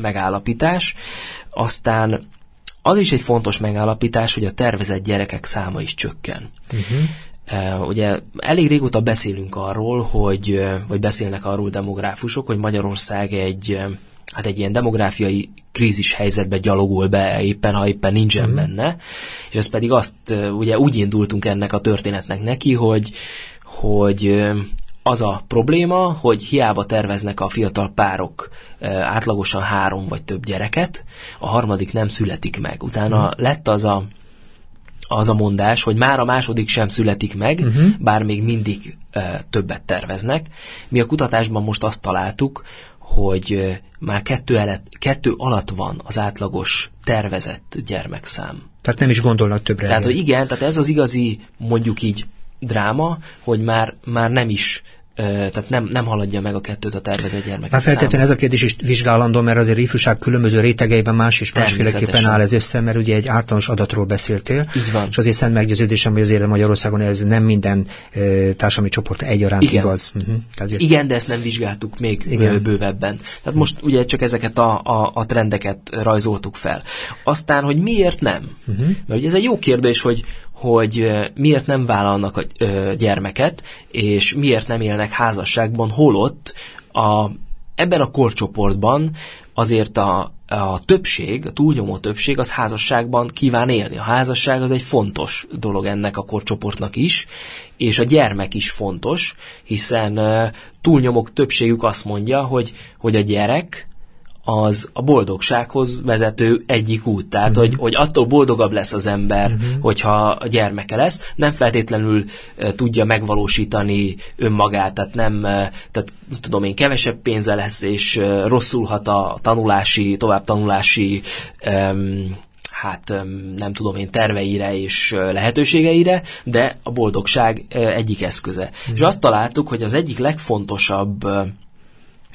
megállapítás. Aztán az is egy fontos megállapítás, hogy a tervezett gyerekek száma is csökken. Uh-huh. Ugye elég régóta beszélünk arról, hogy, vagy beszélnek arról demográfusok, hogy Magyarország egy, hát egy ilyen demográfiai krízis helyzetbe gyalogol be éppen, ha éppen nincsen uh-huh. benne, és ez pedig azt, ugye úgy indultunk ennek a történetnek neki, hogy, hogy az a probléma, hogy hiába terveznek a fiatal párok átlagosan három vagy több gyereket, a harmadik nem születik meg. Utána uh-huh. lett az a az a mondás, hogy már a második sem születik meg, uh-huh. bár még mindig e, többet terveznek. Mi a kutatásban most azt találtuk, hogy már kettő, elet, kettő alatt van az átlagos tervezett gyermekszám. Tehát nem is gondolnak többre. Tehát, hogy igen, tehát ez az igazi, mondjuk így dráma, hogy már, már nem is tehát nem, nem haladja meg a kettőt a tervezett gyermek. Hát feltétlenül ez a kérdés is vizsgálandó, mert azért ifjúság különböző rétegeiben más és másféleképpen áll ez össze, mert ugye egy általános adatról beszéltél. Így van. És azért szent meggyőződésem, hogy azért Magyarországon ez nem minden e, társadalmi csoport egyaránt Igen. igaz. Uh-huh. Tehát, Igen, de ezt nem vizsgáltuk még Igen. bővebben. Tehát most ugye csak ezeket a, a, a trendeket rajzoltuk fel. Aztán, hogy miért nem? Uh-huh. Mert ugye ez egy jó kérdés, hogy, hogy miért nem vállalnak a gyermeket, és miért nem élnek házasságban, holott a, ebben a korcsoportban azért a, a többség, a túlnyomó többség az házasságban kíván élni. A házasság az egy fontos dolog ennek a korcsoportnak is, és a gyermek is fontos, hiszen túlnyomók többségük azt mondja, hogy, hogy a gyerek az a boldogsághoz vezető egyik út. Tehát, uh-huh. hogy, hogy attól boldogabb lesz az ember, uh-huh. hogyha a gyermeke lesz, nem feltétlenül uh, tudja megvalósítani önmagát, tehát nem, uh, tehát tudom én, kevesebb pénze lesz, és uh, rosszulhat a tanulási, továbbtanulási um, hát nem tudom én terveire és lehetőségeire, de a boldogság egyik eszköze. Mm. És azt találtuk, hogy az egyik legfontosabb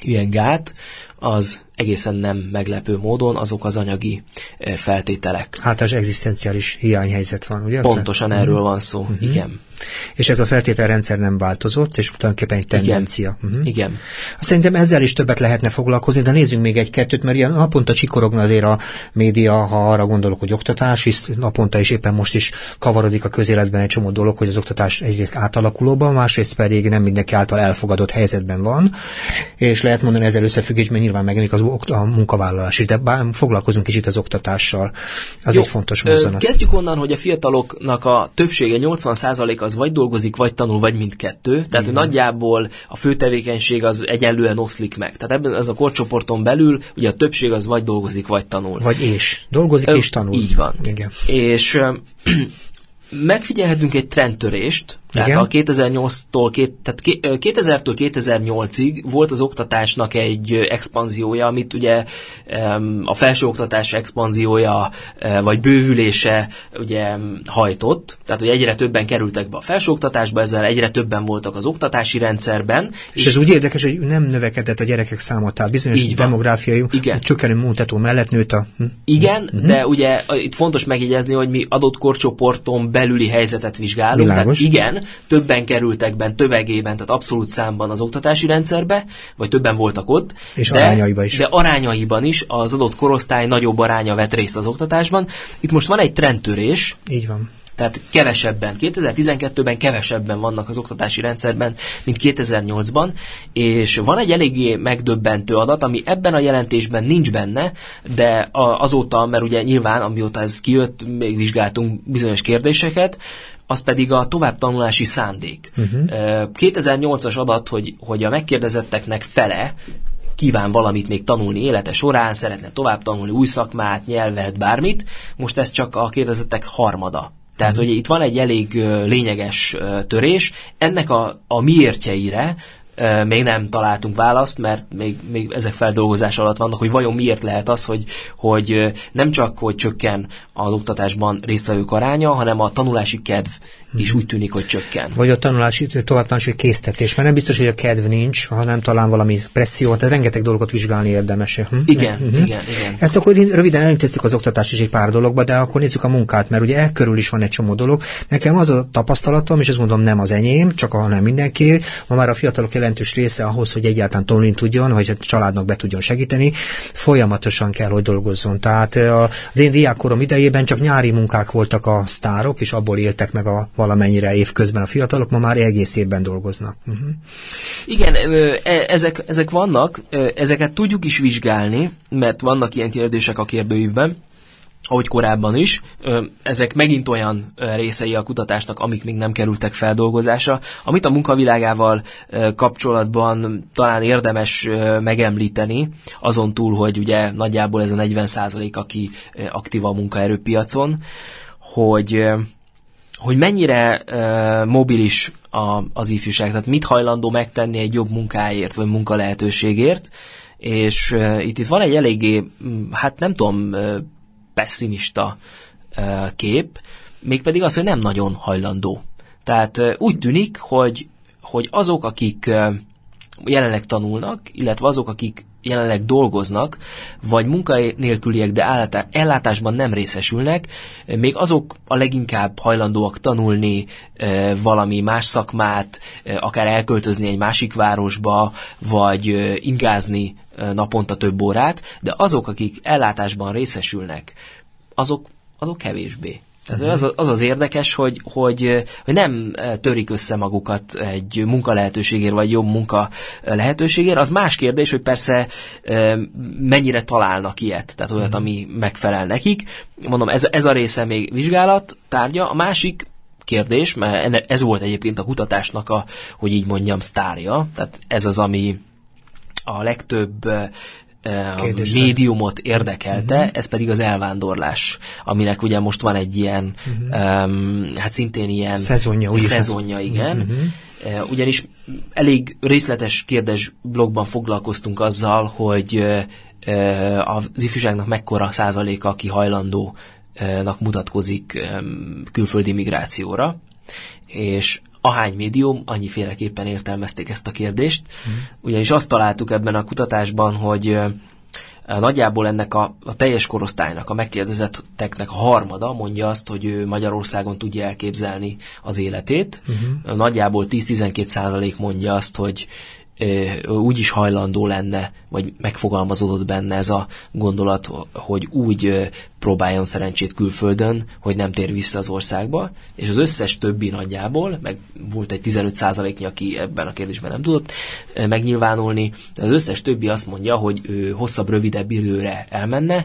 ilyen gát az egészen nem meglepő módon azok az anyagi feltételek. Hát az egzisztenciális hiányhelyzet van, ugye? Pontosan erről mhm. van szó, uh-huh. igen. És ez a feltételrendszer nem változott, és tulajdonképpen egy tendencia. Igen. Uh-huh. Igen. Szerintem ezzel is többet lehetne foglalkozni, de nézzünk még egy-kettőt, mert ilyen naponta csikorogna azért a média, ha arra gondolok, hogy oktatás, is naponta is éppen most is kavarodik a közéletben egy csomó dolog, hogy az oktatás egyrészt átalakulóban, másrészt pedig nem mindenki által elfogadott helyzetben van, és lehet mondani ezzel összefüggésben nyilván megjelenik az a munkavállalás is, de bár foglalkozunk kicsit az oktatással. Az Jó, egy fontos mozzanat. Kezdjük onnan, hogy a fiataloknak a többsége, 80% az vagy dolgozik, vagy tanul, vagy mindkettő. Tehát Igen. nagyjából a fő tevékenység az egyenlően oszlik meg. Tehát ebben az a korcsoporton belül ugye a többség az vagy dolgozik, vagy tanul. Vagy és. Dolgozik Ö, és tanul. Így van. Igen. És megfigyelhetünk egy trendtörést, tehát Igen? a 2008-tól, két, tehát 2000-től 2008-ig volt az oktatásnak egy expanziója, amit ugye a felsőoktatás expanziója vagy bővülése ugye hajtott, tehát hogy egyre többen kerültek be a felsőoktatásba, ezzel egyre többen voltak az oktatási rendszerben. És, és ez úgy érdekes, hogy nem növekedett a gyerekek száma, tehát bizonyos így demográfiai Igen. csökkenő mutató mellett nőtt a... Hm? Igen, uh-huh. de ugye itt fontos megjegyezni, hogy mi adott korcsoporton belüli helyzetet vizsgálunk, Világos. tehát igen, többen kerültek benne többegében, tehát abszolút számban az oktatási rendszerbe, vagy többen voltak ott. És de, arányaiban is. De arányaiban is az adott korosztály nagyobb aránya vett részt az oktatásban. Itt most van egy trendtörés. Így van. Tehát kevesebben, 2012-ben kevesebben vannak az oktatási rendszerben, mint 2008-ban, és van egy eléggé megdöbbentő adat, ami ebben a jelentésben nincs benne, de azóta, mert ugye nyilván, amióta ez kijött, még vizsgáltunk bizonyos kérdéseket, az pedig a továbbtanulási szándék. Uh-huh. 2008-as adat, hogy, hogy a megkérdezetteknek fele kíván valamit még tanulni élete során, szeretne tovább tanulni új szakmát, nyelvet, bármit, most ez csak a kérdezettek harmada. Tehát, uh-huh. hogy itt van egy elég lényeges törés. Ennek a, a miértjeire még nem találtunk választ, mert még, még ezek feldolgozás alatt vannak, hogy vajon miért lehet az, hogy, hogy nem csak, hogy csökken az oktatásban résztvevők aránya, hanem a tanulási kedv is úgy tűnik, hogy csökken. Vagy a tanulási, továbbtanulási késztetés, mert nem biztos, hogy a kedv nincs, hanem talán valami presszió, tehát rengeteg dolgot vizsgálni érdemes. Hm? Igen, uh-huh. igen, igen. Ezt akkor röviden elintéztük az oktatást is egy pár dologba, de akkor nézzük a munkát, mert ugye e körül is van egy csomó dolog. Nekem az a tapasztalatom, és ezt mondom nem az enyém, csak a nem mindenki, ma már a fiatalok jelentős része ahhoz, hogy egyáltalán tanulni tudjon, hogy a családnak be tudjon segíteni, folyamatosan kell, hogy dolgozzon. Tehát az én diákkorom idejében csak nyári munkák voltak a sztárok, és abból éltek meg a valamennyire évközben a fiatalok, ma már egész évben dolgoznak. Uh-huh. Igen, e, ezek, ezek vannak, ezeket tudjuk is vizsgálni, mert vannak ilyen kérdések a kérdőívben, ahogy korábban is, ezek megint olyan részei a kutatásnak, amik még nem kerültek feldolgozásra, amit a munkavilágával kapcsolatban talán érdemes megemlíteni, azon túl, hogy ugye nagyjából ez a 40 aki aktív a munkaerőpiacon, hogy hogy mennyire uh, mobilis a, az ifjúság, tehát mit hajlandó megtenni egy jobb munkáért, vagy munkalehetőségért, és uh, itt, itt van egy eléggé, hát nem tudom, uh, pessimista uh, kép, mégpedig az, hogy nem nagyon hajlandó. Tehát uh, úgy tűnik, hogy, hogy azok, akik uh, jelenleg tanulnak, illetve azok, akik jelenleg dolgoznak, vagy munkanélküliek, de ellátásban nem részesülnek, még azok a leginkább hajlandóak tanulni valami más szakmát, akár elköltözni egy másik városba, vagy ingázni naponta több órát, de azok, akik ellátásban részesülnek, azok, azok kevésbé. Tehát az, az az érdekes, hogy, hogy, hogy nem törik össze magukat egy munkalehetőségért, vagy jobb munka lehetőségért. Az más kérdés, hogy persze mennyire találnak ilyet, tehát olyat, ami megfelel nekik. Mondom, ez, ez a része még vizsgálat tárgya. A másik kérdés, mert ez volt egyébként a kutatásnak a, hogy így mondjam, sztárja. Tehát ez az, ami a legtöbb Kérdés médiumot érdekelte, uh-huh. ez pedig az elvándorlás, aminek ugye most van egy ilyen, uh-huh. um, hát szintén ilyen szezonja, szezonja igen. Uh-huh. Ugyanis elég részletes kérdés blogban foglalkoztunk azzal, hogy az ifjúságnak mekkora százaléka, aki hajlandónak mutatkozik külföldi migrációra, és ahány médium, annyiféleképpen értelmezték ezt a kérdést. Mm. Ugyanis azt találtuk ebben a kutatásban, hogy Nagyjából ennek a, a teljes korosztálynak, a megkérdezetteknek a harmada mondja azt, hogy ő Magyarországon tudja elképzelni az életét. Uh-huh. Nagyjából 10-12 százalék mondja azt, hogy úgy is hajlandó lenne, vagy megfogalmazódott benne ez a gondolat, hogy úgy próbáljon szerencsét külföldön, hogy nem tér vissza az országba, és az összes többi nagyjából, meg volt egy 15%-nyi, aki ebben a kérdésben nem tudott megnyilvánulni, az összes többi azt mondja, hogy ő hosszabb, rövidebb időre elmenne,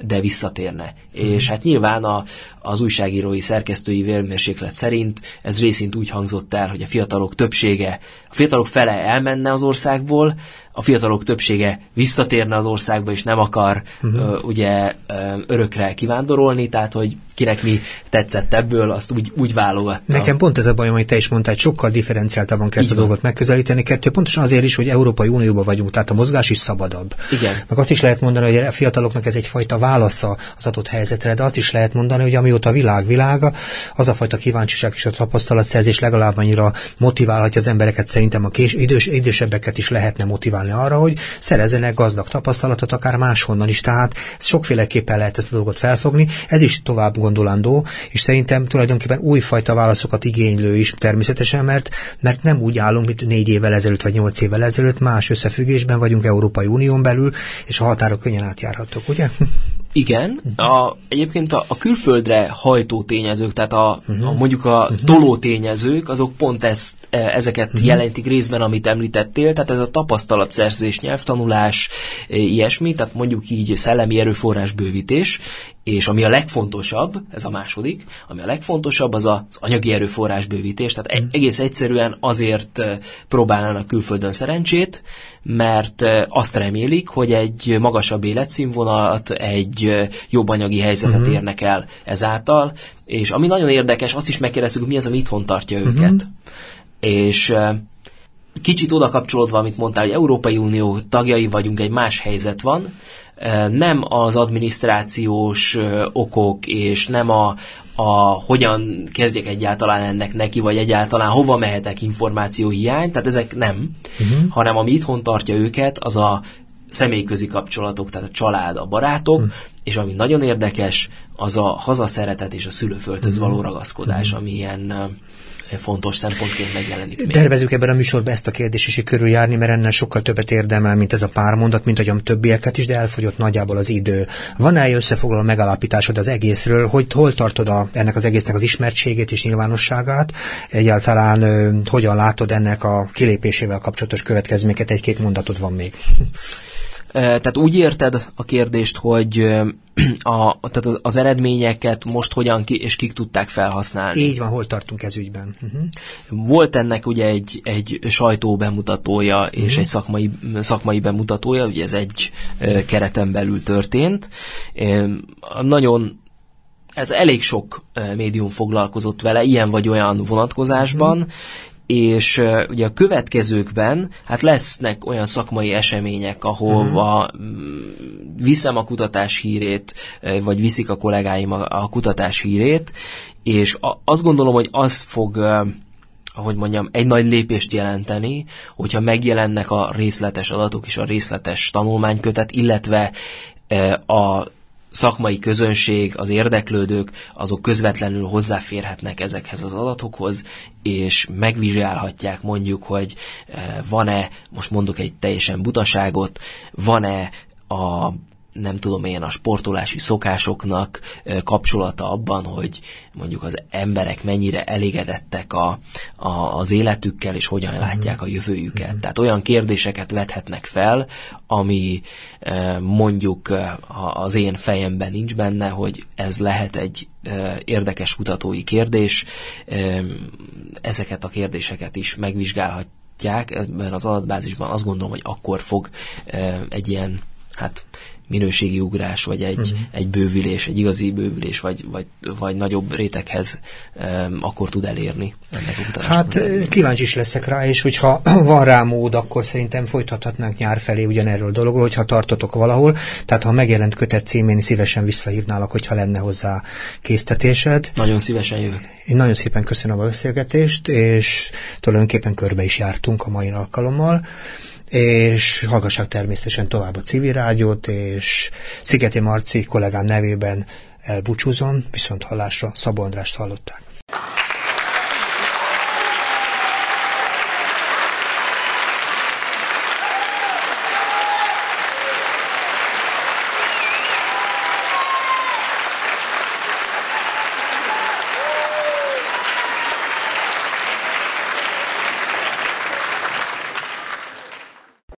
de visszatérne. Mm. És hát nyilván a, az újságírói szerkesztői vérmérséklet szerint ez részint úgy hangzott el, hogy a fiatalok többsége, a fiatalok fele elmenne az országból, a fiatalok többsége visszatérne az országba, és nem akar uh-huh. ö, ugye ö, örökre kivándorolni, tehát hogy kinek mi tetszett ebből, azt úgy, úgy válogatta. Nekem pont ez a bajom, hogy te is mondtál, hogy sokkal differenciáltabban kezd a dolgot megközelíteni. Kettő, pontosan azért is, hogy Európai Unióban vagyunk, tehát a mozgás is szabadabb. Igen. Meg azt is lehet mondani, hogy a fiataloknak ez egyfajta válasza az adott helyzetre, de azt is lehet mondani, hogy amióta a világ világa, az a fajta kíváncsiság és a tapasztalatszerzés legalább annyira motiválhatja az embereket, szerintem a kés, idős, idősebbeket is lehetne motiválni arra, hogy szerezzenek gazdag tapasztalatot akár máshonnan is. Tehát sokféleképpen lehet ezt a dolgot felfogni. Ez is tovább gondolandó, és szerintem tulajdonképpen újfajta válaszokat igénylő is természetesen, mert, mert nem úgy állunk, mint négy évvel ezelőtt vagy nyolc évvel ezelőtt, más összefüggésben vagyunk Európai Unión belül, és a határok könnyen átjárhatók, ugye? Igen, a, egyébként a, a külföldre hajtó tényezők, tehát a, uh-huh. a mondjuk a uh-huh. toló tényezők, azok pont ezt, e, ezeket uh-huh. jelentik részben, amit említettél, tehát ez a tapasztalatszerzés, nyelvtanulás, e, ilyesmi, tehát mondjuk így szellemi erőforrás bővítés, és ami a legfontosabb, ez a második, ami a legfontosabb, az az anyagi erőforrás bővítés. Tehát mm. egész egyszerűen azért próbálnának külföldön szerencsét, mert azt remélik, hogy egy magasabb életszínvonalat, egy jobb anyagi helyzetet mm-hmm. érnek el ezáltal. És ami nagyon érdekes, azt is megkérdeztük, hogy mi az, ami itthon tartja mm-hmm. őket. És kicsit oda kapcsolódva, amit mondtál, hogy Európai Unió tagjai vagyunk, egy más helyzet van, nem az adminisztrációs okok, és nem a, a hogyan kezdjek egyáltalán ennek neki, vagy egyáltalán hova mehetek információ hiány, tehát ezek nem, uh-huh. hanem ami itthon tartja őket, az a személyközi kapcsolatok, tehát a család, a barátok, uh-huh. és ami nagyon érdekes, az a hazaszeretet és a szülőföldhöz uh-huh. való ragaszkodás, uh-huh. ami ilyen fontos szempontként megjelenik. Még. Tervezünk ebben a műsorban ezt a kérdést is körüljárni, mert ennél sokkal többet érdemel, mint ez a pár mondat, mint a többieket is, de elfogyott nagyjából az idő. Van-e összefoglaló megalapításod az egészről, hogy hol tartod a, ennek az egésznek az ismertségét és nyilvánosságát? Egyáltalán ö, hogyan látod ennek a kilépésével kapcsolatos következményeket? Egy-két mondatod van még. Tehát úgy érted a kérdést, hogy a, tehát az, az eredményeket most hogyan ki, és kik tudták felhasználni. Így van, hol tartunk ez ügyben. Uh-huh. Volt ennek ugye egy, egy sajtó bemutatója uh-huh. és egy szakmai, szakmai bemutatója, ugye ez egy uh, kereten belül történt. Nagyon ez elég sok médium foglalkozott vele, ilyen vagy olyan vonatkozásban, uh-huh és uh, ugye a következőkben hát lesznek olyan szakmai események, ahova uh-huh. viszem a kutatás hírét, vagy viszik a kollégáim a, a kutatás hírét, és a, azt gondolom, hogy az fog uh, ahogy mondjam, egy nagy lépést jelenteni, hogyha megjelennek a részletes adatok és a részletes tanulmánykötet, illetve a szakmai közönség, az érdeklődők, azok közvetlenül hozzáférhetnek ezekhez az adatokhoz, és megvizsgálhatják mondjuk, hogy eh, van-e, most mondok egy teljesen butaságot, van-e a nem tudom én, a sportolási szokásoknak kapcsolata abban, hogy mondjuk az emberek mennyire elégedettek a, a, az életükkel, és hogyan látják a jövőjüket. Tehát olyan kérdéseket vethetnek fel, ami mondjuk az én fejemben nincs benne, hogy ez lehet egy érdekes kutatói kérdés. Ezeket a kérdéseket is megvizsgálhatják ebben az adatbázisban. Azt gondolom, hogy akkor fog egy ilyen hát minőségi ugrás, vagy egy, uh-huh. egy bővülés, egy igazi bővülés, vagy, vagy, vagy nagyobb réteghez um, akkor tud elérni ennek Hát kíváncsi is leszek rá, és hogyha van rá mód, akkor szerintem folytathatnánk nyár felé ugyanerről a dologról, hogyha tartotok valahol. Tehát ha megjelent kötet címén szívesen visszahívnálak, hogyha lenne hozzá késztetésed. Nagyon szívesen jövök. Én nagyon szépen köszönöm a beszélgetést, és tulajdonképpen körbe is jártunk a mai alkalommal és hallgassák természetesen tovább a civil rádiót, és Szigeti Marci kollégám nevében elbúcsúzom, viszont hallásra Szabó Andrást hallották.